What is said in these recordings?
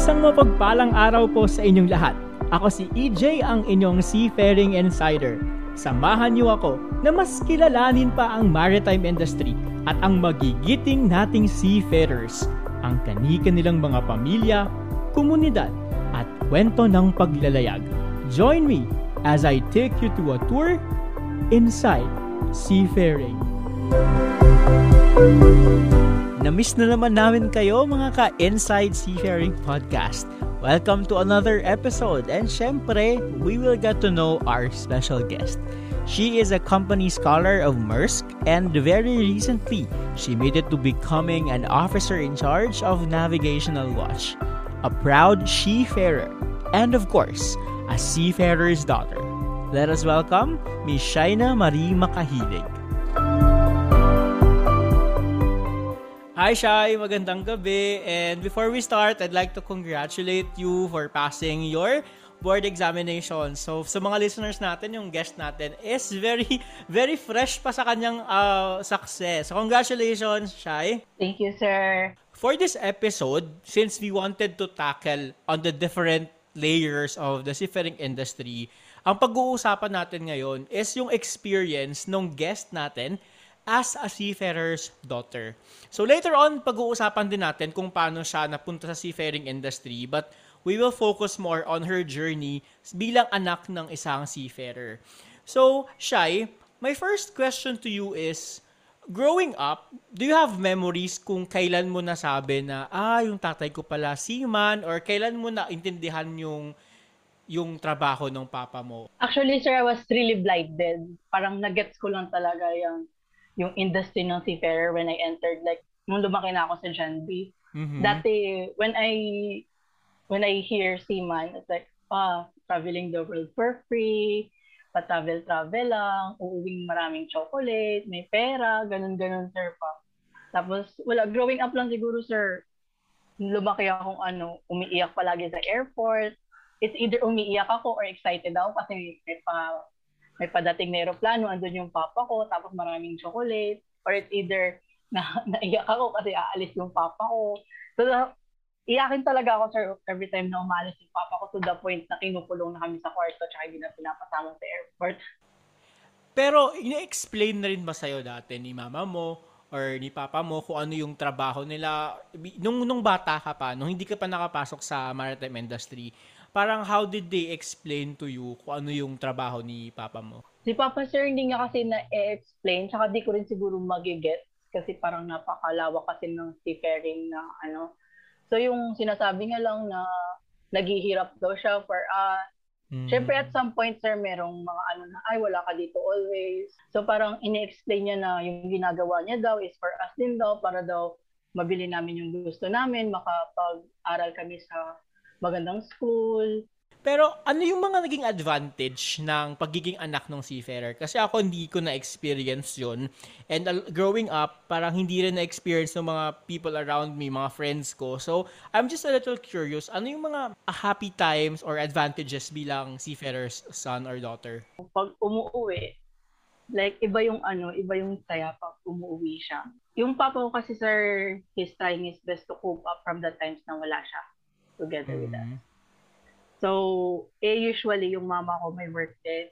Isang mapagpalang araw po sa inyong lahat. Ako si EJ ang inyong Seafaring Insider. Samahan niyo ako na mas kilalanin pa ang maritime industry at ang magigiting nating seafarers, ang kanika nilang mga pamilya, komunidad, at kwento ng paglalayag. Join me as I take you to a tour inside seafaring. Namiss na naman namin kayo mga ka-Inside Seafaring Podcast. Welcome to another episode and syempre, we will get to know our special guest. She is a company scholar of Maersk and very recently, she made it to becoming an officer in charge of Navigational Watch, a proud seafarer, and of course, a seafarer's daughter. Let us welcome Miss Shaina Marie Makahilig. Hi Shai, magandang gabi. And before we start, I'd like to congratulate you for passing your board examination. So sa mga listeners natin, yung guest natin is very very fresh pa sa kanyang uh, success. So congratulations, Shai. Thank you, sir. For this episode, since we wanted to tackle on the different layers of the seafaring industry, ang pag-uusapan natin ngayon is yung experience ng guest natin as a seafarer's daughter. So later on, pag-uusapan din natin kung paano siya napunta sa seafaring industry but we will focus more on her journey bilang anak ng isang seafarer. So, Shai, my first question to you is, growing up, do you have memories kung kailan mo nasabi na, ah, yung tatay ko pala seaman or kailan mo na intindihan yung yung trabaho ng papa mo? Actually, sir, I was really blinded. Parang nagets ko lang talaga yung yung industry ng seafarer when I entered like nung lumaki na ako sa John B. Mm-hmm. Dati when I when I hear seaman it's like ah traveling the world for free pa-travel travel lang uuwing maraming chocolate may pera ganun ganun sir pa tapos wala growing up lang siguro sir lumaki akong ano umiiyak palagi sa airport it's either umiiyak ako or excited ako kasi may pa may padating na aeroplano, andun yung papa ko, tapos maraming chocolate, or it's either na naiyak ako kasi aalis yung papa ko. So, iyakin talaga ako, sir, every time na umalis yung papa ko to the point na kinukulong na kami sa kwarto tsaka hindi na pinapasama sa airport. Pero, ina-explain na rin ba sa'yo dati ni mama mo or ni papa mo kung ano yung trabaho nila nung, nung bata ka pa, nung hindi ka pa nakapasok sa maritime industry? Parang how did they explain to you kung ano yung trabaho ni papa mo? Si papa sir hindi nga kasi na-explain, tsaka di ko rin siguro magiget kasi parang napakalawak kasi ng seafaring na ano. So yung sinasabi nga lang na naghihirap daw siya for us. Mm. Siyempre at some point sir merong mga ano na ay wala ka dito always. So parang ini-explain niya na yung ginagawa niya daw is for us din daw para daw mabili namin yung gusto namin, makapag-aral kami sa magandang school. Pero ano yung mga naging advantage ng pagiging anak ng seafarer? Kasi ako hindi ko na-experience yun. And uh, growing up, parang hindi rin na-experience ng mga people around me, mga friends ko. So, I'm just a little curious, ano yung mga happy times or advantages bilang seafarer's son or daughter? Pag umuwi, like iba yung ano, iba yung saya pag umuwi siya. Yung papa ko kasi sir, he's trying his best to cope up from the times na wala siya together mm-hmm. with us. Mm-hmm. So, eh, usually yung mama ko may work din.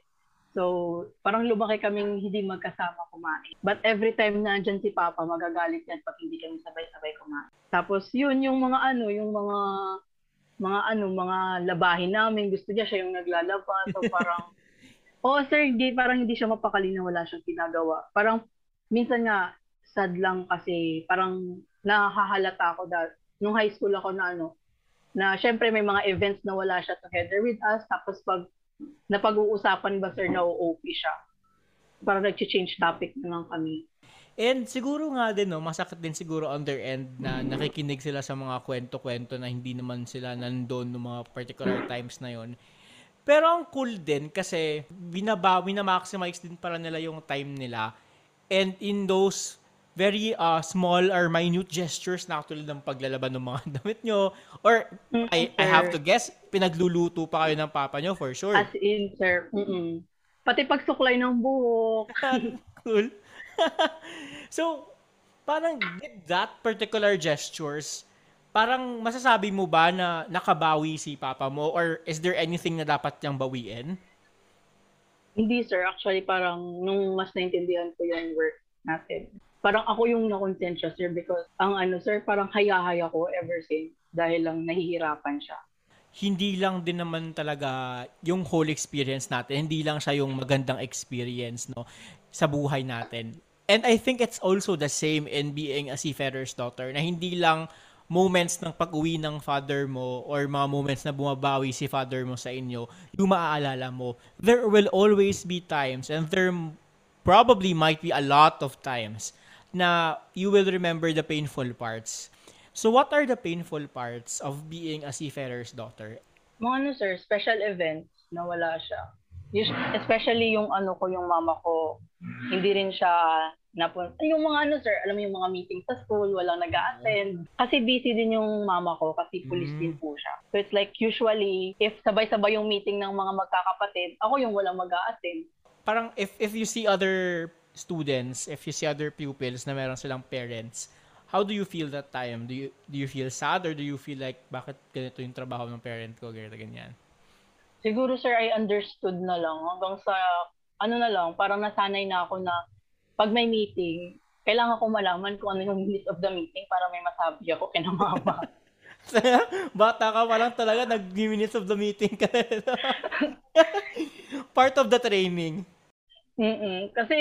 So, parang lumaki kaming hindi magkasama kumain. But every time na andyan si Papa, magagalit yan pag hindi kami sabay-sabay kumain. Tapos, yun, yung mga ano, yung mga mga ano, mga labahin namin. Gusto niya siya yung naglalaba. So, parang, oh, sir, hindi, parang hindi siya mapakali na wala siyang ginagawa. Parang, minsan nga, sad lang kasi, parang, nahahalata ako dahil, nung high school ako na ano, na syempre may mga events na wala siya together with us. Tapos pag napag-uusapan ba sir na OOP siya, parang nag-change topic na lang kami. And siguro nga din, no, masakit din siguro on their end na nakikinig sila sa mga kwento-kwento na hindi naman sila nandoon ng mga particular times na yon. Pero ang cool din kasi binaba, minamaximize din para nila yung time nila. And in those very uh, small or minute gestures na katulad ng paglalaban ng mga damit nyo. Or, mm-hmm, I, I have to guess, pinagluluto pa kayo ng papa nyo for sure. As in, sir. Mm-mm. Pati pagsuklay ng buhok. cool. so, parang did that particular gestures parang masasabi mo ba na nakabawi si papa mo or is there anything na dapat niyang bawiin? Hindi sir, actually parang nung mas naintindihan ko yung work natin. Parang ako yung nakonsensya sir because ang ano sir, parang haya-haya ko ever since dahil lang nahihirapan siya. Hindi lang din naman talaga yung whole experience natin, hindi lang siya yung magandang experience no sa buhay natin. And I think it's also the same in being a seafarer's daughter na hindi lang moments ng pag-uwi ng father mo or mga moments na bumabawi si father mo sa inyo, yung maaalala mo. There will always be times and there probably might be a lot of times na you will remember the painful parts. So what are the painful parts of being a seafarer's daughter? Mga ano sir, special events na wala siya. Especially yung ano ko, yung mama ko, hindi rin siya napun yung mga ano sir, alam mo yung mga meeting sa school, walang nag attend Kasi busy din yung mama ko kasi police Mm. din po siya. So it's like usually, if sabay-sabay yung meeting ng mga magkakapatid, ako yung walang mag attend Parang if if you see other students, if you see other pupils na meron silang parents, how do you feel that time? Do you do you feel sad or do you feel like bakit ganito yung trabaho ng parent ko, ganito ganyan? Siguro sir, I understood na lang hanggang sa ano na lang, parang nasanay na ako na pag may meeting, kailangan ko malaman kung ano yung minutes of the meeting para may masabi ako kay mama. Bata ka pa lang talaga, nag-minutes of the meeting ka. Part of the training. Mm Kasi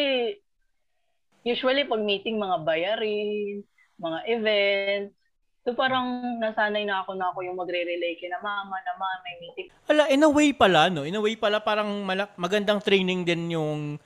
usually pag meeting mga bayarin, mga events, so parang nasanay na ako na ako yung magre-relay kina mama na "Ma, may meeting. Wala, in a way pala, no? In a way pala, parang malak- magandang training din yung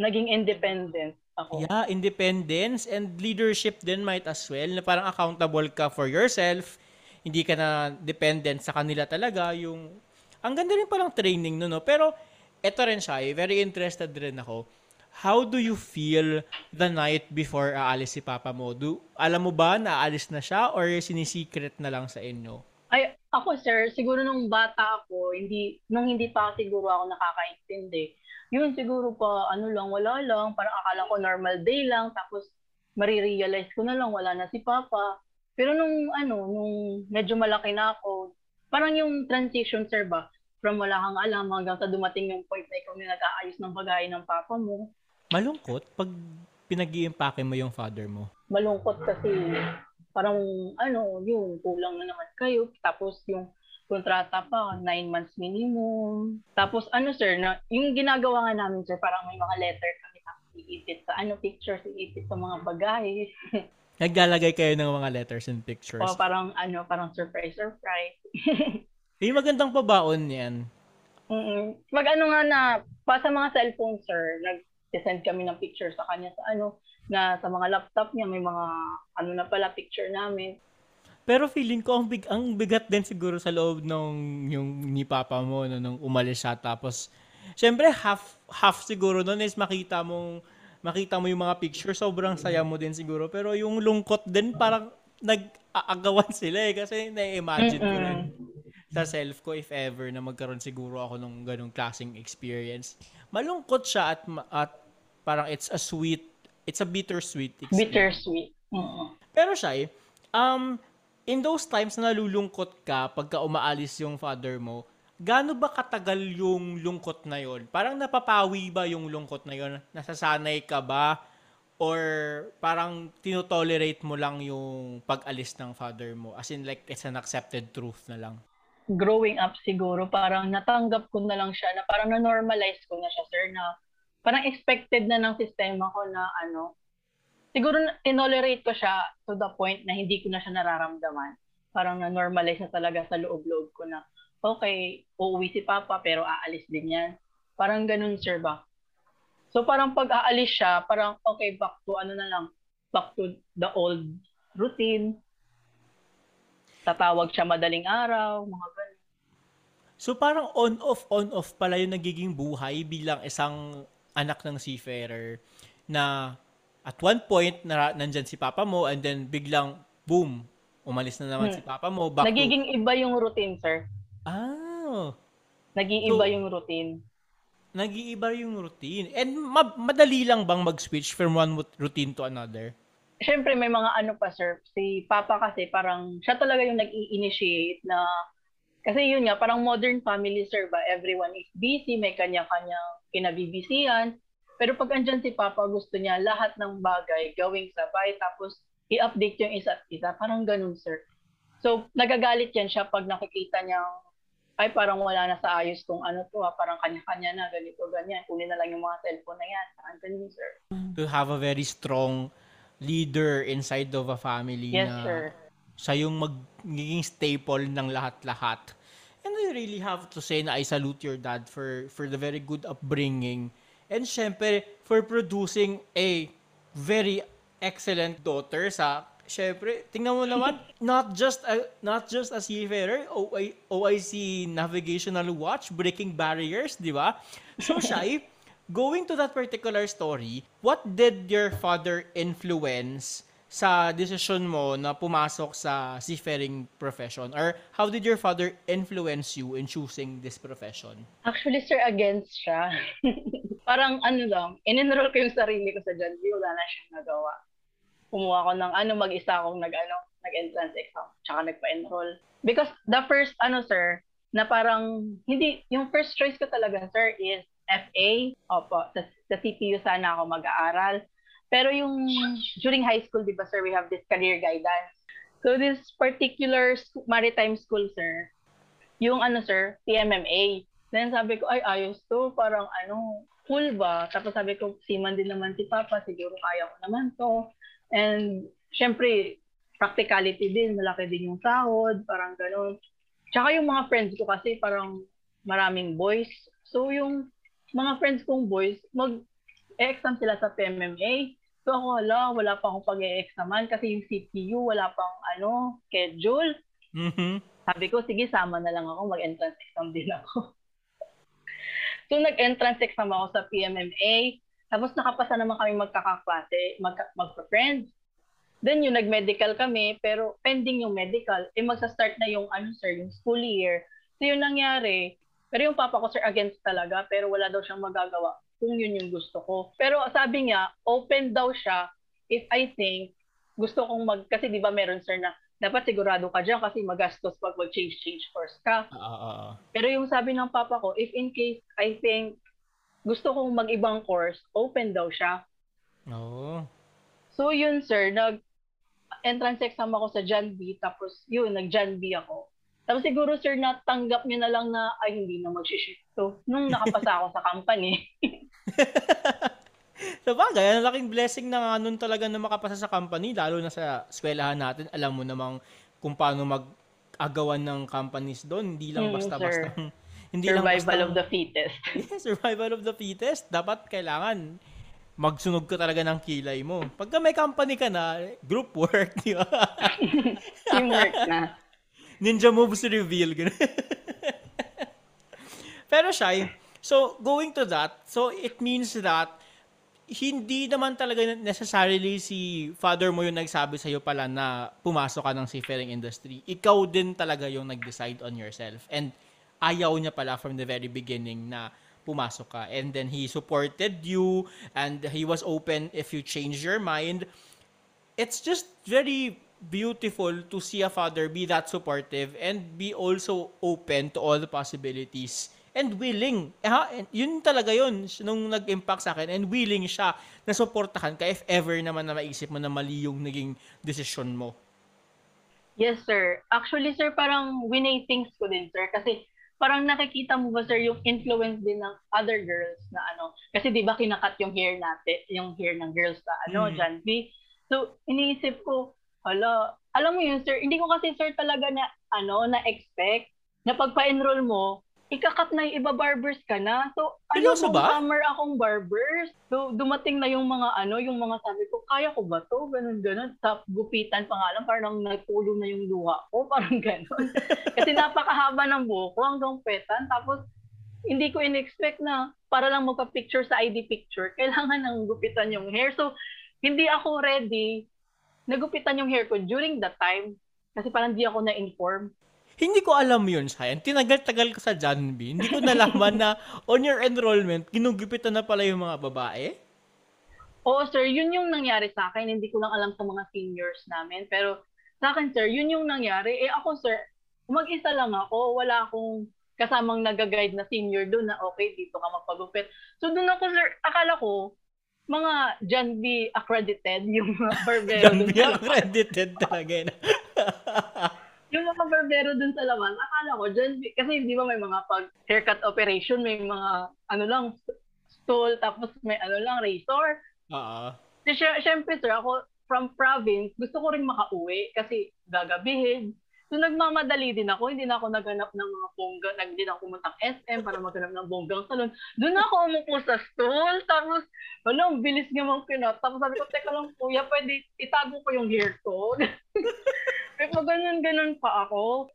Naging independent ako. Yeah, independence and leadership din might as well na parang accountable ka for yourself. Hindi ka na dependent sa kanila talaga. Yung ang ganda rin palang training no, no. Pero eto rin siya, eh, very interested rin ako. How do you feel the night before aalis si papa mo? Do, alam mo ba na aalis na siya or sinisecret na lang sa inyo? Ay, ako sir, siguro nung bata ako, hindi nung hindi pa siguro ako nakakaintindi. Yun siguro pa ano lang, wala lang, parang akala ko normal day lang tapos marirealize ko na lang wala na si Papa. Pero nung ano, nung medyo malaki na ako, parang yung transition sir ba, from wala kang alam hanggang sa dumating yung point na ikaw na nag-aayos ng bagay ng papa mo. Malungkot pag pinag iimpake mo yung father mo. malungkot kasi parang ano, yung kulang na naman kayo. Tapos yung kontrata pa, nine months minimum. Tapos ano sir, na, yung ginagawa nga namin sir, parang may mga letter kami tapos iipit sa ano, pictures, iipit sa mga bagay. Naglalagay kayo ng mga letters and pictures. o parang ano, parang surprise, surprise. Eh, magandang pabaon yan. Mm-mm. Mag ano nga na, pa sa mga cellphone sir, nag-send kami ng picture sa kanya sa ano, na sa mga laptop niya, may mga ano na pala picture namin. Pero feeling ko ang big ang bigat din siguro sa loob nung yung ni papa mo no, nung umalis siya. Tapos syempre half half siguro noon is makita mong makita mo yung mga picture. Sobrang saya mo din siguro. Pero yung lungkot din parang nag-aagawan sila eh. Kasi na-imagine ko rin sa self ko if ever na magkaroon siguro ako nung ganung klaseng experience. Malungkot siya at at parang it's a sweet it's a bittersweet experience. Bittersweet. Mm-mm. Pero siya, um, in those times na nalulungkot ka pagka umaalis yung father mo, gaano ba katagal yung lungkot na yon? Parang napapawi ba yung lungkot na yon? Nasasanay ka ba? Or parang tinotolerate mo lang yung pag-alis ng father mo? As in like, it's an accepted truth na lang. growing up siguro, parang natanggap ko na lang siya, na parang na-normalize ko na siya, sir, na parang expected na ng sistema ko na ano, siguro tinolerate ko siya to the point na hindi ko na siya nararamdaman. Parang na-normalize na talaga sa loob-loob ko na, okay, uuwi si Papa pero aalis din yan. Parang ganun, sir ba? So parang pag aalis siya, parang okay, back to ano na lang, back to the old routine. Tatawag siya madaling araw, mga ganun. So parang on-off, on-off pala yung nagiging buhay bilang isang anak ng seafarer na at one point na nandyan si papa mo and then biglang boom, umalis na naman Hmm. si papa mo back Nagiging iba yung routine, sir. to ah Nag-iiba So- yung routine. nag-iiba yung routine and ma- madali lang bang mag-switch from one routine to another syempre may mga ano pa sir, si Papa kasi parang siya talaga yung nag-i-initiate na kasi yun nga, parang modern family sir ba, everyone is busy, may kanya-kanyang kinabibisihan. Pero pag andyan si Papa, gusto niya lahat ng bagay gawing sabay, tapos i-update yung isa't isa. Parang ganun, sir. So, nagagalit yan siya pag nakikita niya, ay parang wala na sa ayos kung ano to, ha? parang kanya-kanya na, ganito, ganyan. Kunin na lang yung mga cellphone na yan. Parang ganun, sir. To have a very strong leader inside of a family Yes, na sir. siya yung magiging staple ng lahat-lahat. I really have to say na I salute your dad for for the very good upbringing. And syempre for producing a very excellent daughter sa syempre tingnan mo naman not just a, not just a seafarer OI, OIC navigational watch breaking barriers di ba? So Shai going to that particular story what did your father influence sa decision mo na pumasok sa seafaring profession? Or how did your father influence you in choosing this profession? Actually, sir, against siya. parang ano lang, in-enroll ko yung sarili ko sa John B. Wala na siyang nagawa. Kumuha ko ng ano, mag-isa akong nag, ano, nag-entrance exam, tsaka nagpa-enroll. Because the first, ano sir, na parang, hindi, yung first choice ko talaga, sir, is FA. Opo, sa, sa CPU sana ako mag-aaral. Pero yung during high school, di ba sir, we have this career guidance. So this particular maritime school, sir, yung ano sir, PMMA. Then sabi ko, ay ayos to, parang ano, cool ba? Tapos sabi ko, seaman din naman si Papa, siguro kaya ko naman to. And syempre, practicality din, malaki din yung sahod, parang ganun. Tsaka yung mga friends ko kasi parang maraming boys. So yung mga friends kong boys, mag-exam sila sa PMMA. So ako, wala, wala pa akong pag-e-examan kasi yung CPU, wala pang ano, schedule. Mm-hmm. Sabi ko, sige, sama na lang ako, mag-entrance exam din ako. so nag-entrance exam ako sa PMMA, tapos nakapasa naman kami magkakaklase, mag magpa-friends. Then yung nag-medical kami, pero pending yung medical, eh magsa-start na yung ano sir, yung school year. So yun nangyari. Pero yung papa ko sir against talaga, pero wala daw siyang magagawa kung yun yung gusto ko. Pero sabi niya, open daw siya if I think gusto kong mag, kasi di ba meron sir na dapat sigurado ka dyan kasi magastos pag mag-change-change course ka. Oo. Pero yung sabi ng papa ko, if in case I think gusto kong mag-ibang course, open daw siya. Oo. So yun sir, nag entrance exam ako sa John B, tapos yun, nag John B ako. Tapos siguro sir, natanggap niyo na lang na, ay hindi na mag-shift to. Nung nakapasa ako sa company. Sa bagay, ang laking blessing na nga nun talaga na makapasa sa company, lalo na sa eskwelahan natin, alam mo namang kung paano mag-agawan ng companies doon. Hindi lang Hmm, basta-basta. sir. hindi lang Survival basta, of the fittest. Yeah, survival of the fittest. Dapat kailangan magsunog ka talaga ng kilay mo. Pagka may company ka na, group work, di ba? Teamwork na. Ninja moves reveal. Pero Shai, so going to that, so it means that hindi naman talaga necessarily si father mo yung nagsabi sa'yo pala na pumasok ka ng seafaring industry. Ikaw din talaga yung nag-decide on yourself. And ayaw niya pala from the very beginning na pumasok ka. And then he supported you and he was open if you change your mind. It's just very beautiful to see a father be that supportive and be also open to all the possibilities and willing. Eh, ha, yun talaga yun nung nag-impact sa akin and willing siya na suportahan ka if ever naman na maisip mo na mali yung naging decision mo. Yes, sir. Actually, sir, parang winay things ko din, sir. Kasi parang nakikita mo ba, sir, yung influence din ng other girls na ano. Kasi di ba kinakat yung hair natin, yung hair ng girls sa ano, Mm. John B. So, iniisip ko, hala, alam mo yun, sir, hindi ko kasi, sir, talaga na, ano, na-expect na pagpa-enroll mo, ikakat na yung iba barbers ka na. So, ano bang ba? summer akong barbers. So, dumating na yung mga ano, yung mga sabi ko, kaya ko ba to? Ganun, ganun. Sa gupitan pa nga lang, parang nagtulo na yung luha ko. Parang ganun. Kasi napakahaba ng buhok ko hanggang petan. Tapos, hindi ko in-expect na para lang magpa-picture sa ID picture, kailangan ng gupitan yung hair. So, hindi ako ready. Nagupitan yung hair ko during that time. Kasi parang di ako na-inform. Hindi ko alam yun, Sayan. Tinagal-tagal ko sa John B. Hindi ko nalaman na on your enrollment, ginugupitan na pala yung mga babae. Oo, sir, yun yung nangyari sa akin. Hindi ko lang alam sa mga seniors namin. Pero sa akin, sir, yun yung nangyari. Eh ako, sir, mag-isa lang ako. Wala akong kasamang nag-guide na senior doon na okay, dito ka magpagupit. So doon ako, sir, akala ko, mga John B. accredited, yung mga barbero John B. accredited talaga. Yung mga barbero doon sa labas, akala ko, B. Kasi di ba may mga pag haircut operation, may mga ano lang, stool, tapos may ano lang, razor. Oo. Kasi sy- syempre sir, ako from province, gusto ko rin makauwi kasi gagabihin. So nagmamadali din ako, hindi na ako naghanap ng mga bongga, nag din ako pumunta SM para maghanap ng bonggang salon. Doon ako umupo sa stool, tapos wala, ang bilis nga mga kinat. Tapos sabi ko, teka lang kuya, pwede itago ko yung hair ko. Pero ganun-ganun pa ako.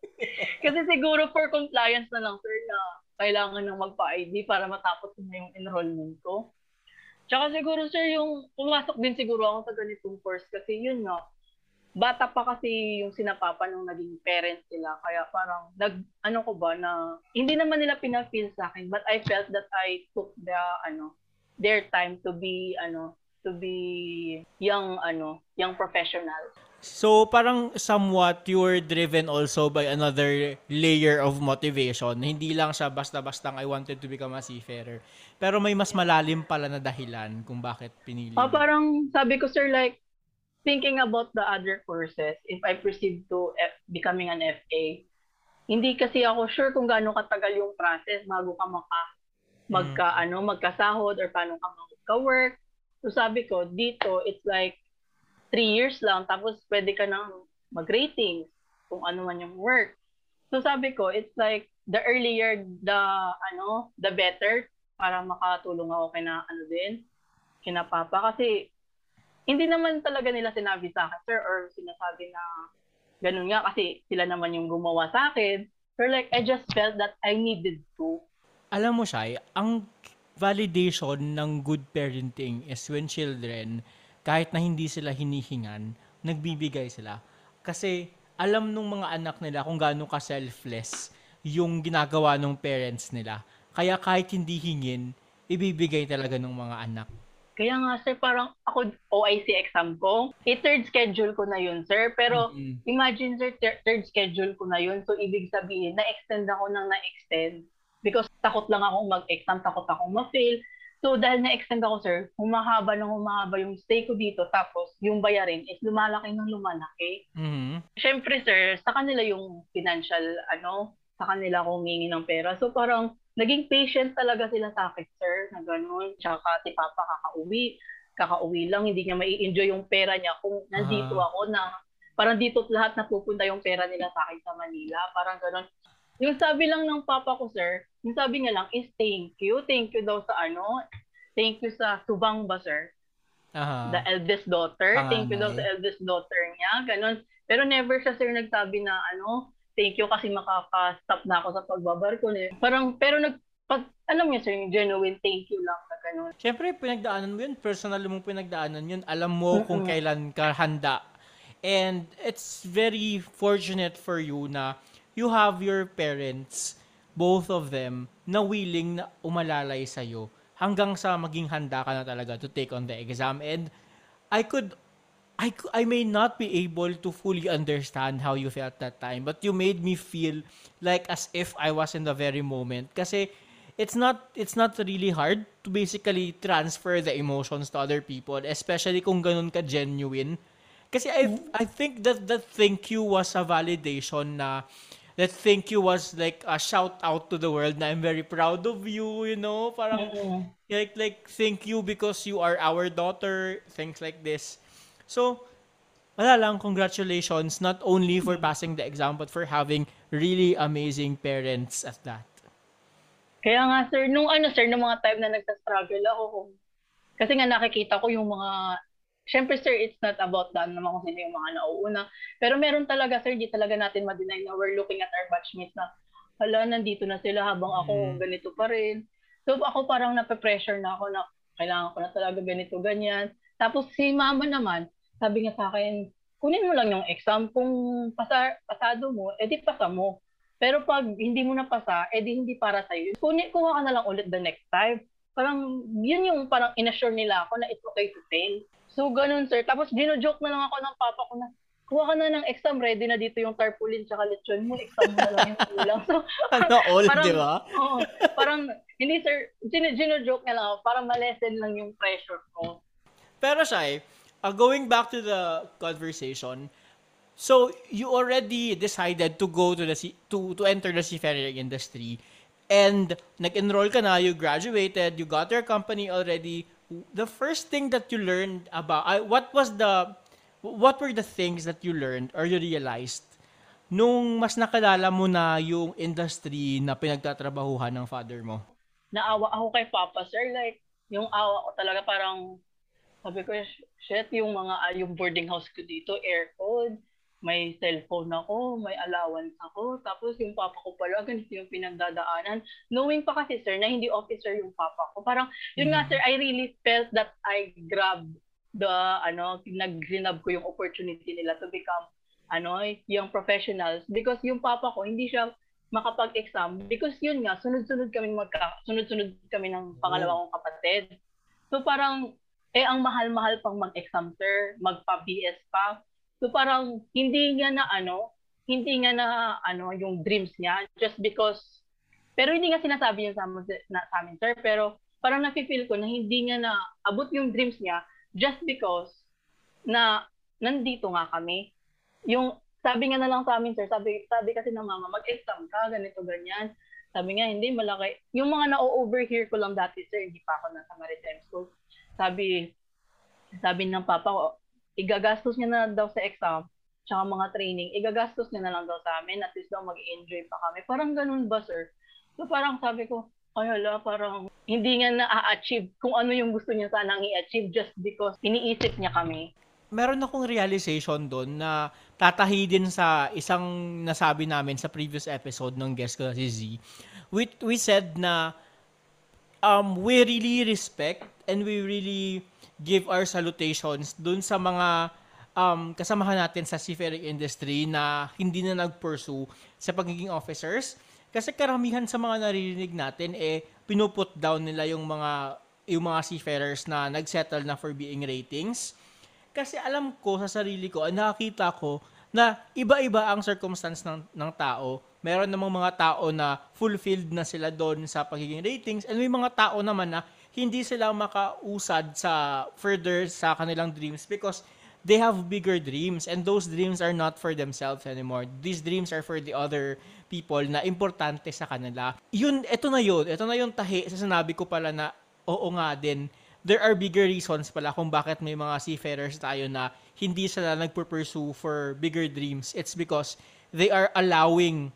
Kasi siguro for compliance na lang, sir, na kailangan nang magpa-ID para matapos na yung enrollment ko. Tsaka siguro, sir, yung pumasok din siguro ako sa ganitong course kasi yun nga, bata pa kasi yung sinapapa nung naging parents nila. Kaya parang, nag, ano ko ba, na hindi naman nila pinafeel sa akin, but I felt that I took the, ano, their time to be, ano, to be young, ano, young professional. So, parang somewhat you were driven also by another layer of motivation. Hindi lang siya basta-bastang I wanted to become a seafarer. Pero may mas malalim pala na dahilan kung bakit pinili. Mo. parang sabi ko, sir, like, thinking about the other courses, if I proceed to F- becoming an FA, hindi kasi ako sure kung gaano katagal yung process bago ka maka, magka, ano, magkasahod or paano ka magka-work. So sabi ko, dito, it's like three years lang, tapos pwede ka nang mag-ratings kung ano man yung work. So sabi ko, it's like the earlier the ano, the better para makatulong ako kay na ano din, kina papa kasi hindi naman talaga nila sinabi sa akin, sir, or sinasabi na ganun nga kasi sila naman yung gumawa sa akin. Pero like, I just felt that I needed to. Alam mo, Shai, ang validation ng good parenting is when children, kahit na hindi sila hinihingan, nagbibigay sila. Kasi alam nung mga anak nila kung gaano ka-selfless yung ginagawa ng parents nila. Kaya kahit hindi hingin, ibibigay talaga ng mga anak. Kaya nga, sir, parang ako OIC exam ko, i-third schedule ko na yun, sir. Pero Mm-mm. imagine, sir, thir- third schedule ko na yun. So, ibig sabihin, na-extend ako ng na-extend. Because takot lang akong mag-exam, takot akong ma-fail. So, dahil na-extend ako, sir, humahaba ng humahaba yung stay ko dito. Tapos, yung bayarin is lumalaki ng lumalaki. Mhm. Siyempre, sir, sa kanila yung financial, ano, sa kanila kung humingi ng pera. So, parang, naging patient talaga sila sa akin, sir, na gano'n. Tsaka si Papa kakauwi. Kakauwi lang, hindi niya mai-enjoy yung pera niya kung nandito Ah. ako na, parang dito lahat napupunta yung pera nila sa akin sa Manila. Parang gano'n. Yung sabi lang ng papa ko, sir, yung sabi niya lang is thank you. Thank you daw sa ano, thank you sa subang ba, sir? Aha. the eldest daughter. Thank you daw Panganay. sa eldest daughter niya. Ganon. Pero never siya sir nagsabi na ano, thank you kasi makaka-stop na ako sa pagbabarko. Eh. Parang, pero nag, pag, alam niya sir, yung genuine thank you lang na ganon. Siyempre, pinagdaanan mo yun. Personal mong pinagdaanan yun. Alam mo kung Mm-mm. kailan ka handa. And it's very fortunate for you na you have your parents, both of them, na willing na umalalay sa'yo hanggang sa maging handa ka na talaga to take on the exam. And I could I, I may not be able to fully understand how you felt that time, but you made me feel like as if I was in the very moment. Kasi it's not it's not really hard to basically transfer the emotions to other people, especially kung ganun ka genuine. Kasi I I think that that thank you was a validation na that thank you was like a shout out to the world na I'm very proud of you, you know? Parang like like thank you because you are our daughter, things like this. So, wala lang, congratulations not only for passing the exam but for having really amazing parents at that. Kaya nga sir, nung ano sir, nung mga time na nagsa-struggle ako, kasi nga nakikita ko yung mga, syempre sir, it's not about that naman kung sino yung mga nauuna. Pero meron talaga sir, di talaga natin ma-deny na we're looking at our batchmates na, hala, nandito na sila habang ako Mm. ganito pa rin. So ako parang nape-pressure na ako na kailangan ko na talaga ganito, ganyan. Tapos si mama naman, sabi niya sa akin, kunin mo lang yung exam. Kung pasa, pasado mo, edi pasa mo. Pero pag hindi mo napasa, edi hindi para sa'yo. Kunin, kuha ka na lang ulit the next time. parang yun yung parang inassure nila ako na it's okay to fail. So, ganun, sir. Tapos, gino-joke na lang ako ng papa ko na, kuha ka na ng exam, ready na dito yung tarpaulin tsaka lechon mo, exam mo na lang yung kulang. So, ano, all, parang, di ba? Oo, parang, hindi sir, gino- gino-joke na lang ako, para ma-lessen lang yung pressure ko. Pero Shai, uh, going back to the conversation, so you already decided to go to the to to enter the seafaring industry and nag-enroll ka na, you graduated, you got your company already. The first thing that you learned about uh, what was the what were the things that you learned or you realized nung mas nakilala mo na yung industry na pinagtatrabahuhan ng father mo? Naawa ako kay Papa, sir. Like, yung awa ko talaga parang, sabi ko, shit, yung mga, ah, yung boarding house ko dito, aircon, may cellphone ako, may allowance ako, tapos yung papa ko pala, ganito yung pinagdadaanan. Knowing pa kasi, sir, na hindi officer yung papa ko. Parang, yun nga, sir, I really felt that I grabbed the, ano, nag-grab ko yung opportunity nila to become, ano, young professionals. Because yung papa ko, hindi siya makapag-exam because yun nga, sunod-sunod kami magka, sunod-sunod kami ng pangalawa kong kapatid. So parang, eh ang mahal-mahal pang mag-exam sir, magpa-BS pa. So parang hindi niya na ano, hindi nga na ano yung dreams niya just because pero hindi nga sinasabi yun sa, na, sa amin sir, pero parang nafe-feel ko na hindi niya na abot yung dreams niya just because na nandito nga kami. Yung sabi nga na lang sa amin, sir, sabi, sabi kasi ng mama, mag-exam ka, ganito, ganyan. Sabi nga, hindi, malaki. Yung mga na-overhear ko lang dati, sir, hindi pa ako nasa maritime school. Sabi, sabi ng papa ko, igagastos niya na daw sa exam, tsaka mga training, igagastos niya na lang daw sa amin, at least daw mag-enjoy pa kami. Parang ganun ba, sir? So parang sabi ko, ay hala, parang hindi nga na-achieve kung ano yung gusto niya sanang i-achieve just because iniisip niya kami meron akong realization doon na tatahi din sa isang nasabi namin sa previous episode ng guest ko si Z. We, we said na um, we really respect and we really give our salutations doon sa mga um, kasamahan natin sa seafaring industry na hindi na nag-pursue sa pagiging officers. Kasi karamihan sa mga naririnig natin, eh, pinuput down nila yung mga yung mga seafarers na nagsettle na for being ratings kasi alam ko sa sarili ko, nakakita ko na iba-iba ang circumstance ng, ng tao. Meron namang mga tao na fulfilled na sila doon sa pagiging ratings and may mga tao naman na hindi sila makausad sa further sa kanilang dreams because they have bigger dreams and those dreams are not for themselves anymore. These dreams are for the other people na importante sa kanila. Yun, ito na yun. Ito na yung tahi sa sinabi ko pala na oo nga din there are bigger reasons pala kung bakit may mga seafarers tayo na hindi sila nagpo-pursue for bigger dreams. It's because they are allowing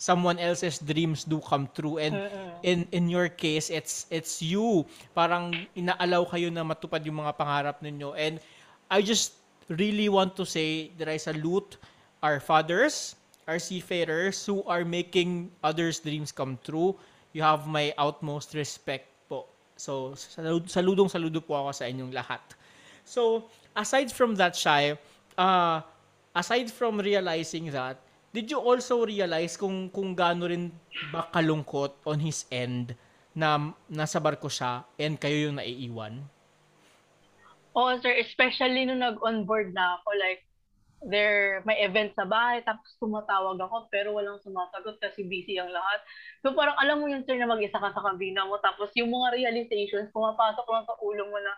someone else's dreams do come true. And in in your case it's it's you. Parang inaalaw kayo na matupad yung mga pangarap ninyo. And I just really want to say that I salute our fathers our seafarers who are making others dreams come true. You have my utmost respect So, saludong saludo po ako sa inyong lahat. So, aside from that, Shai, uh, aside from realizing that, did you also realize kung kung gaano rin ba kalungkot on his end na nasa barko siya and kayo yung naiiwan? Oo, sir. Especially nung nag-onboard na ako, like, there may event sa bahay tapos tumatawag ako pero walang sumasagot kasi busy ang lahat. So parang alam mo yun sir na mag-isa ka sa kabina mo tapos yung mga realizations pumapasok lang sa ulo mo na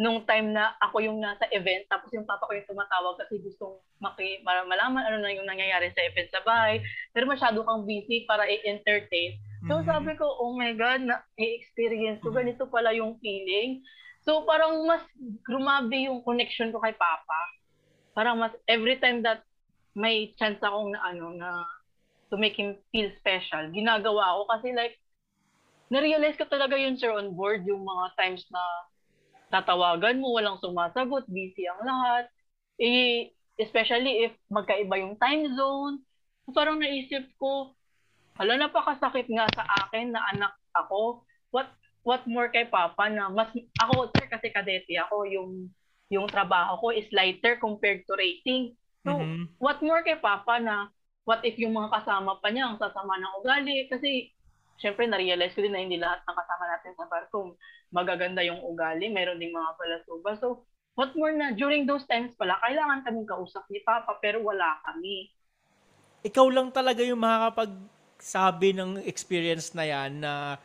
nung time na ako yung nasa event tapos yung papa ko yung tumatawag kasi gustong maki malaman ano na yung nangyayari sa event sa bahay pero masyado kang busy para i-entertain. So mm-hmm. sabi ko, oh my God, na i-experience ko, ganito pala yung feeling. So parang mas grumabe yung connection ko kay Papa parang mas every time that may chance akong na ano na to make him feel special, ginagawa ko kasi like na-realize ko talaga yun sir on board yung mga times na tatawagan mo, walang sumasagot, busy ang lahat. Eh, especially if magkaiba yung time zone. So, parang naisip ko, hala, napakasakit nga sa akin na anak ako. What what more kay Papa na mas, ako, sir, kasi kadete ako, yung yung trabaho ko is lighter compared to rating. So, mm-hmm. what more kay Papa na what if yung mga kasama pa niya ang sasama ng ugali? Kasi, syempre na-realize ko din na hindi lahat ng kasama natin sa barko magaganda yung ugali, meron ding mga palasuba. So, what more na, during those times pala, kailangan kaming kausap ni Papa, pero wala kami. Ikaw lang talaga yung makakapagsabi ng experience na yan na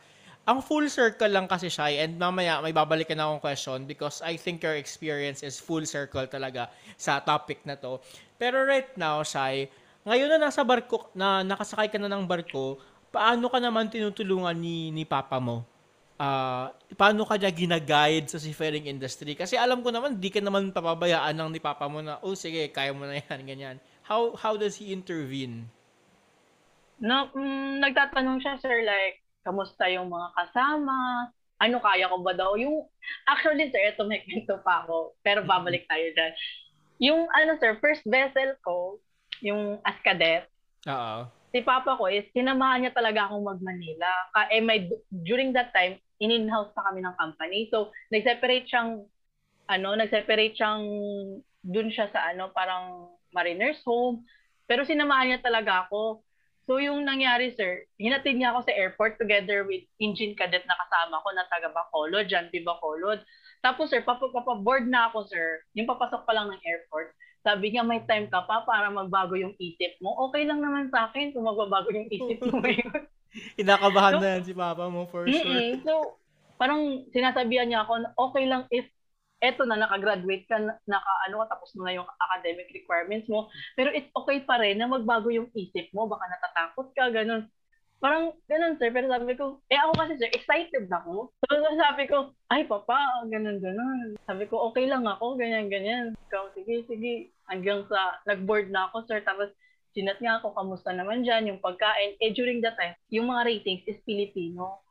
ang full circle lang kasi siya and mamaya may babalikan akong question because I think your experience is full circle talaga sa topic na to. Pero right now, Shai, ngayon na nasa barko, na nakasakay ka na ng barko, paano ka naman tinutulungan ni, ni Papa mo? Uh, paano ka niya ginaguide sa seafaring industry? Kasi alam ko naman, di ka naman papabayaan ng ni Papa mo na, oh sige, kaya mo na yan, ganyan. How, how does he intervene? No, mm, nagtatanong siya, sir, like, kamusta yung mga kasama, ano kaya ko ba daw? Yung, actually sir, ito may kwento pa ako, pero babalik tayo dyan. Yung ano sir, first vessel ko, yung as cadet, Oo. si Papa ko is, sinamahan niya talaga akong mag-Manila. Ka, eh, may, during that time, in-in-house pa kami ng company. So, nag-separate siyang, ano, nag-separate siyang, dun siya sa ano, parang mariner's home. Pero sinamahan niya talaga ako. So yung nangyari sir, hinatid niya ako sa airport together with engine cadet na kasama ko na taga Bacolod, John P. Bacolod. Tapos sir, papaboard na ako sir, yung papasok pa lang ng airport. Sabi niya, may time ka pa para magbago yung isip mo. Okay lang naman sa akin kung magbabago yung isip mo ngayon. Inakabahan so, na yan si papa mo for sure. Mm-mm. So, parang sinasabihan niya ako, okay lang if eto na nakagraduate ka, naka ano tapos mo na yung academic requirements mo, pero it's okay pa rin na magbago yung isip mo, baka natatakot ka, ganun. Parang ganun sir, pero sabi ko, eh ako kasi sir, excited ako. So sabi ko, ay papa, ganun ganun. Sabi ko, okay lang ako, ganyan ganyan. Ikaw, sige, sige. Hanggang sa nag-board na ako sir, tapos sinat nga ako, kamusta naman dyan, yung pagkain. Eh during that time, yung mga ratings is Filipino.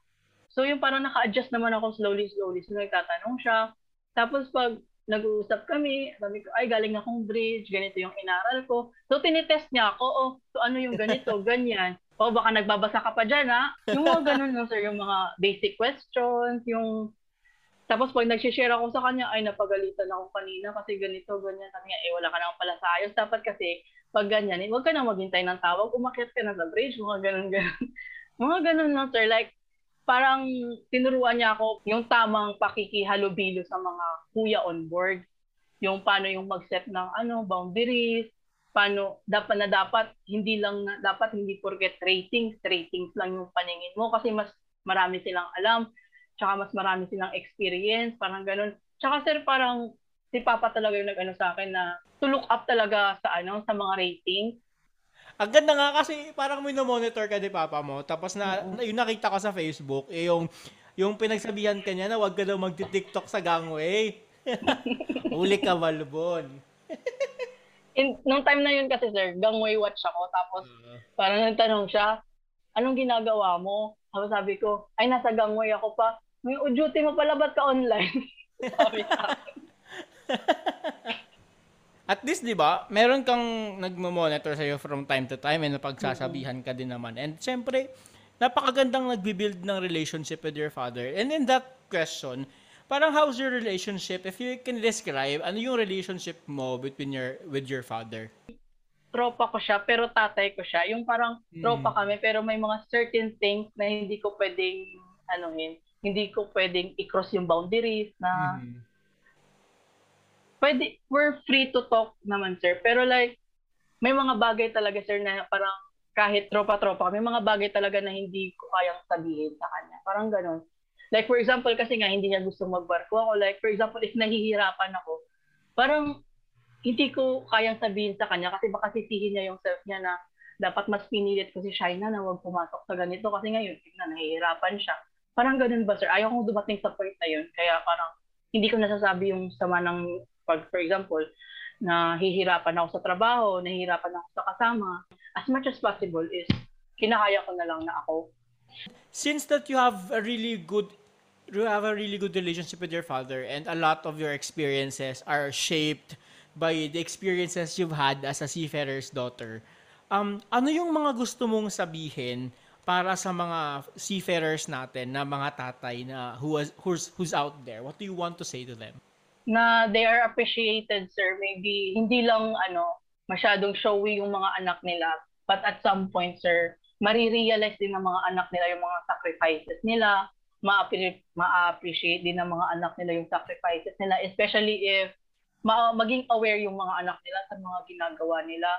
So yung parang naka-adjust naman ako slowly, slowly. So nagtatanong siya, tapos pag nag-uusap kami, sabi ko, ay, galing akong bridge, ganito yung inaral ko. So, tinitest niya ako, oh, so ano yung ganito, ganyan. O, oh, baka nagbabasa ka pa dyan, ha? Yung mga ganun, no, sir, yung mga basic questions, yung... Tapos pag nag-share ako sa kanya, ay, napagalitan ako kanina kasi ganito, ganyan. Sabi niya, eh, wala ka naman pala sa ayos. Dapat kasi, pag ganyan, eh, huwag ka na maghintay ng tawag, umakyat ka na sa bridge, mga ganun, ganun. mga ganun, no, sir. Like, parang tinuruan niya ako yung tamang pakikihalubilo sa mga kuya on board. Yung paano yung mag-set ng ano, boundaries, paano dapat na dapat hindi lang na, dapat hindi forget ratings, ratings lang yung paningin mo kasi mas marami silang alam, tsaka mas marami silang experience, parang ganun. Tsaka sir, parang si Papa talaga yung nag-ano sa akin na to look up talaga sa ano, sa mga ratings ang ganda nga kasi parang monitor ka ni papa mo. Tapos na, mm-hmm. yung nakita ko sa Facebook, eh, yung, yung pinagsabihan ka niya na wag ka daw magti-TikTok sa gangway. Uli ka, Malbon. In, nung time na yun kasi sir, gangway watch ako. Tapos uh-huh. parang nagtanong siya, anong ginagawa mo? Tapos sabi ko, ay nasa gangway ako pa. May duty mo pala, ba't ka online? sabi sa at least, di ba, meron kang nagmo-monitor sa'yo from time to time and napagsasabihan ka din naman. And syempre, napakagandang nagbi-build ng relationship with your father. And in that question, parang how's your relationship? If you can describe, ano yung relationship mo between your with your father? Tropa ko siya, pero tatay ko siya. Yung parang tropa mm. kami, pero may mga certain things na hindi ko pwedeng, ano yun, hindi ko pwedeng i-cross yung boundaries na mm pwede, we're free to talk naman, sir. Pero like, may mga bagay talaga, sir, na parang kahit tropa-tropa, may mga bagay talaga na hindi ko kayang sabihin sa kanya. Parang ganun. Like, for example, kasi nga, hindi niya gusto magbarko ako. Like, for example, if nahihirapan ako, parang hindi ko kayang sabihin sa kanya kasi baka sisihin niya yung self niya na dapat mas pinilit ko si Shaina na wag pumasok sa ganito kasi ngayon, tignan, nahihirapan siya. Parang ganun ba, sir? Ayaw kong dumating sa point na yun. Kaya parang hindi ko nasasabi yung sama ng pag, for example, nahihirapan ako sa trabaho, nahihirapan ako sa kasama, as much as possible is kinakaya ko na lang na ako. Since that you have a really good you have a really good relationship with your father and a lot of your experiences are shaped by the experiences you've had as a seafarer's daughter. Um, ano yung mga gusto mong sabihin para sa mga seafarers natin na mga tatay na who was, who's, who's out there? What do you want to say to them? Na they are appreciated, sir. Maybe hindi lang ano, masyadong showy yung mga anak nila. But at some point, sir, marirealize din ng mga anak nila yung mga sacrifices nila, ma-appreciate, din ng mga anak nila yung sacrifices nila, especially if ma- maging aware yung mga anak nila sa mga ginagawa nila.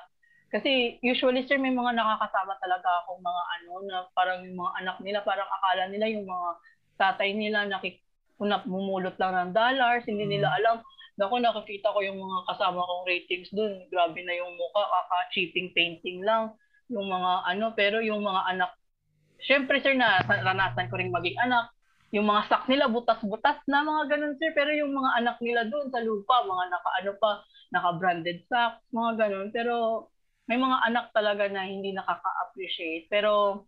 Kasi usually sir may mga nakakasama talaga akong mga ano na parang yung mga anak nila parang akala nila yung mga tatay nila nakik mumulot lang ng dollars, hindi nila alam. Naku, nakikita ko yung mga kasama kong ratings dun. Grabe na yung mukha, kaka-cheating painting lang. Yung mga ano, pero yung mga anak, syempre sir, na naranasan ko rin maging anak. Yung mga sak nila, butas-butas na mga ganun sir. Pero yung mga anak nila dun sa lupa, mga naka-ano pa, naka-branded socks, mga ganun. Pero may mga anak talaga na hindi nakaka-appreciate. Pero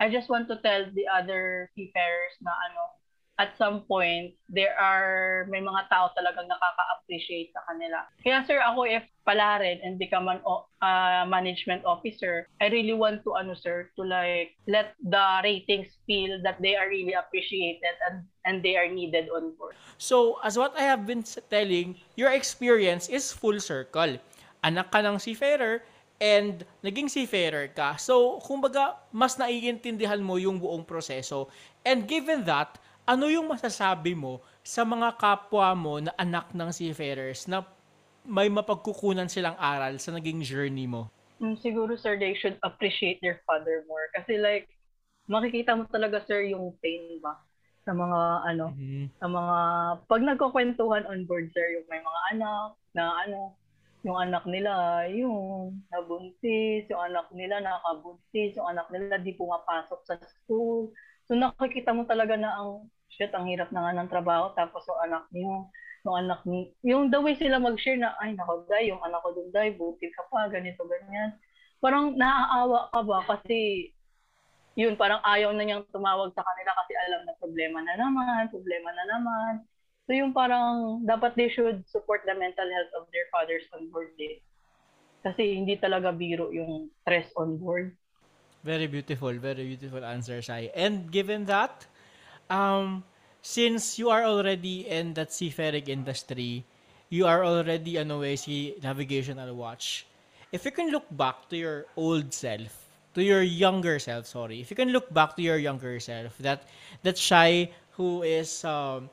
I just want to tell the other seafarers na ano, at some point, there are, may mga tao talagang nakaka-appreciate sa kanila. Kaya sir, ako if pala rin and become an uh, management officer, I really want to, ano sir, to like, let the ratings feel that they are really appreciated and, and they are needed on board. So, as what I have been telling, your experience is full circle. Anak ka ng seafarer, and naging seafarer ka. So, kumbaga, mas naiintindihan mo yung buong proseso. And given that, ano yung masasabi mo sa mga kapwa mo na anak ng seafarers na may mapagkukunan silang aral sa naging journey mo? Mm, siguro sir, they should appreciate their father more. Kasi like, makikita mo talaga sir yung pain ba? Sa mga ano, mm-hmm. sa mga, pag nagkukwentuhan on board sir, yung may mga anak na ano, yung anak nila, yung nabuntis, yung anak nila nakabuntis, yung anak nila di pumapasok sa school. So nakikita mo talaga na ang shit, ang hirap na nga ng trabaho, tapos yung anak niyo, yung anak ni, yung the way sila mag-share na, ay, nako, day, yung anak ko dun, day, buti ka pa, ganito, ganyan. Parang naaawa ka ba? Kasi, yun, parang ayaw na niyang tumawag sa kanila kasi alam na problema na naman, problema na naman. So, yung parang, dapat they should support the mental health of their fathers on board eh. Kasi hindi talaga biro yung stress on board. Very beautiful, very beautiful answer, Shai. And given that, um, since you are already in that seafaring industry, you are already on a way sea navigational watch. If you can look back to your old self, to your younger self, sorry, if you can look back to your younger self, that that shy who is um,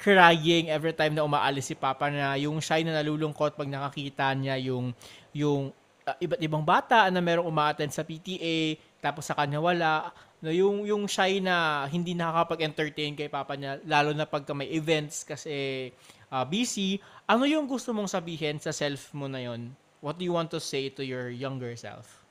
crying every time na umaalis si Papa na yung shy na nalulungkot pag nakakita niya yung yung uh, iba't ibang bata na merong umaattend sa PTA tapos sa kanya wala No, yung yung shy na hindi nakakapag-entertain kay papa niya lalo na pagka may events kasi uh, busy, ano yung gusto mong sabihin sa self mo na yon? What do you want to say to your younger self?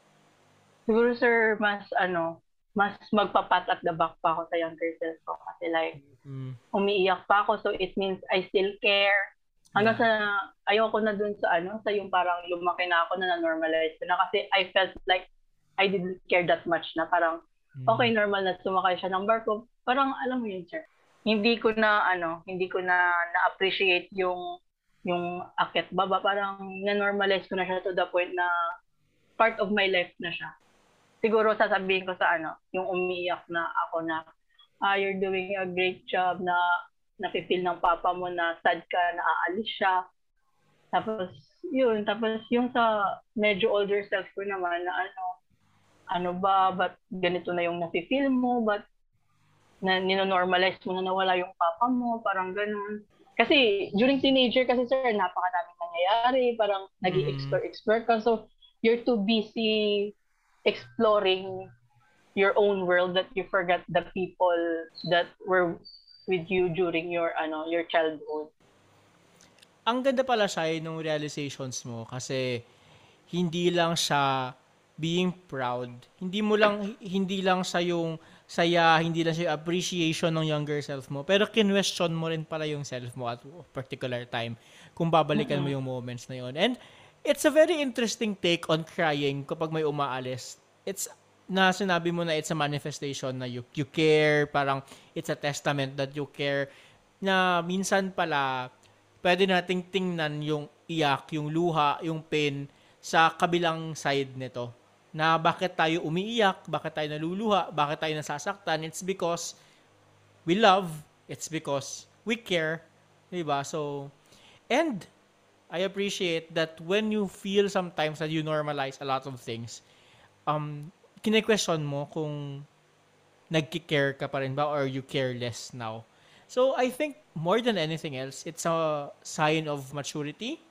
Siguro sir, mas ano, mas magpapat at the back pa ako sa younger self ko kasi like mm. umiiyak pa ako so it means I still care. Hanggang sa ayoko na dun sa ano, sa yung parang lumaki na ako na na-normalize ko na kasi I felt like I didn't care that much na parang Mm. okay, normal na sumakay siya ng barko. Parang alam mo yun, sir. Hindi ko na, ano, hindi ko na na-appreciate yung yung akit baba. Parang na-normalize ko na siya to the point na part of my life na siya. Siguro sasabihin ko sa ano, yung umiiyak na ako na, ah, you're doing a great job na nafe-feel ng papa mo na sad ka, na aalis siya. Tapos, yun. Tapos, yung sa medyo older self ko naman na ano, ano ba, ba't ganito na yung nafe-feel mo, ba't na ninonormalize mo na nawala yung papa mo, parang ganun. Kasi during teenager kasi sir, napakadaming nangyayari, parang mm. nag-explore, explore ka. So, you're too busy exploring your own world that you forget the people that were with you during your ano your childhood. Ang ganda pala siya nung realizations mo kasi hindi lang siya being proud. Hindi mo lang hindi lang sa yung saya, hindi lang sa appreciation ng younger self mo, pero kinwestiyon mo rin pala yung self mo at particular time kung babalikan mm-hmm. mo yung moments na yun. And it's a very interesting take on crying kapag may umaalis. It's na sinabi mo na it's a manifestation na you, you care, parang it's a testament that you care, na minsan pala pwede nating tingnan yung iyak, yung luha, yung pain sa kabilang side nito na bakit tayo umiiyak, bakit tayo naluluha, bakit tayo nasasaktan, it's because we love, it's because we care, 'di ba? So and I appreciate that when you feel sometimes that you normalize a lot of things, um kine-question mo kung nagki-care ka pa rin ba or you care less now. So I think more than anything else, it's a sign of maturity.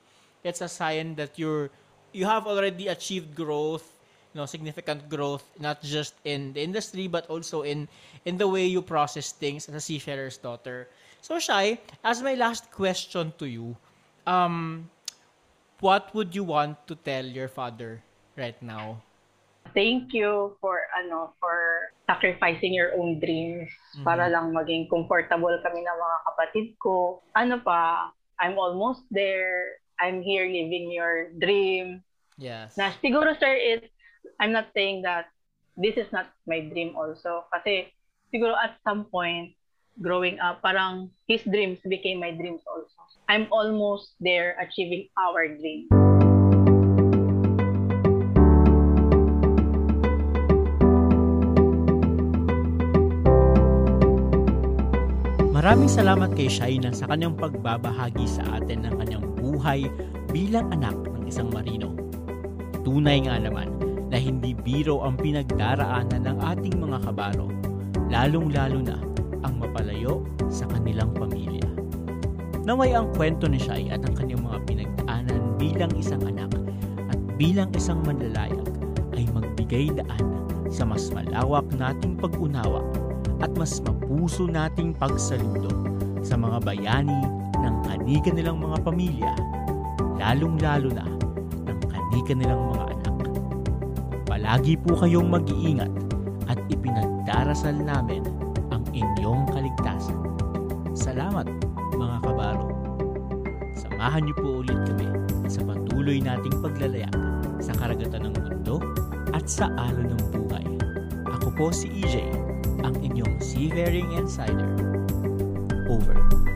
It's a sign that you're you have already achieved growth, you know, significant growth, not just in the industry but also in in the way you process things as a seafarer's daughter. So Shai, as my last question to you, um, what would you want to tell your father right now? Thank you for ano for sacrificing your own dreams Mhm. para lang maging comfortable kami ng mga kapatid ko. Ano pa, I'm almost there. I'm here living your dream. Yes. Na siguro sir is I'm not saying that this is not my dream also kasi siguro at some point growing up parang his dreams became my dreams also. I'm almost there achieving our dream. Maraming salamat kay Shaina sa kanyang pagbabahagi sa atin ng kanyang buhay bilang anak ng isang marino. Tunay nga naman na hindi biro ang pinagdaraanan ng ating mga kabaro, lalong-lalo na ang mapalayo sa kanilang pamilya. Naway ang kwento ni Shai at ang kanyang mga pinagdaanan bilang isang anak at bilang isang manlalayag ay magbigay daan sa mas malawak nating pag-unawa at mas mapuso nating pagsaludo sa mga bayani ng kanika nilang mga pamilya, lalong-lalo na ng kanika nilang mga anak. Palagi po kayong mag-iingat at ipinagdarasal namin ang inyong kaligtasan. Salamat mga kabaro. Samahan niyo po ulit kami sa patuloy nating paglalayag sa karagatan ng mundo at sa alon ng buhay. Ako po si EJ, inyong Seafaring Insider. Over.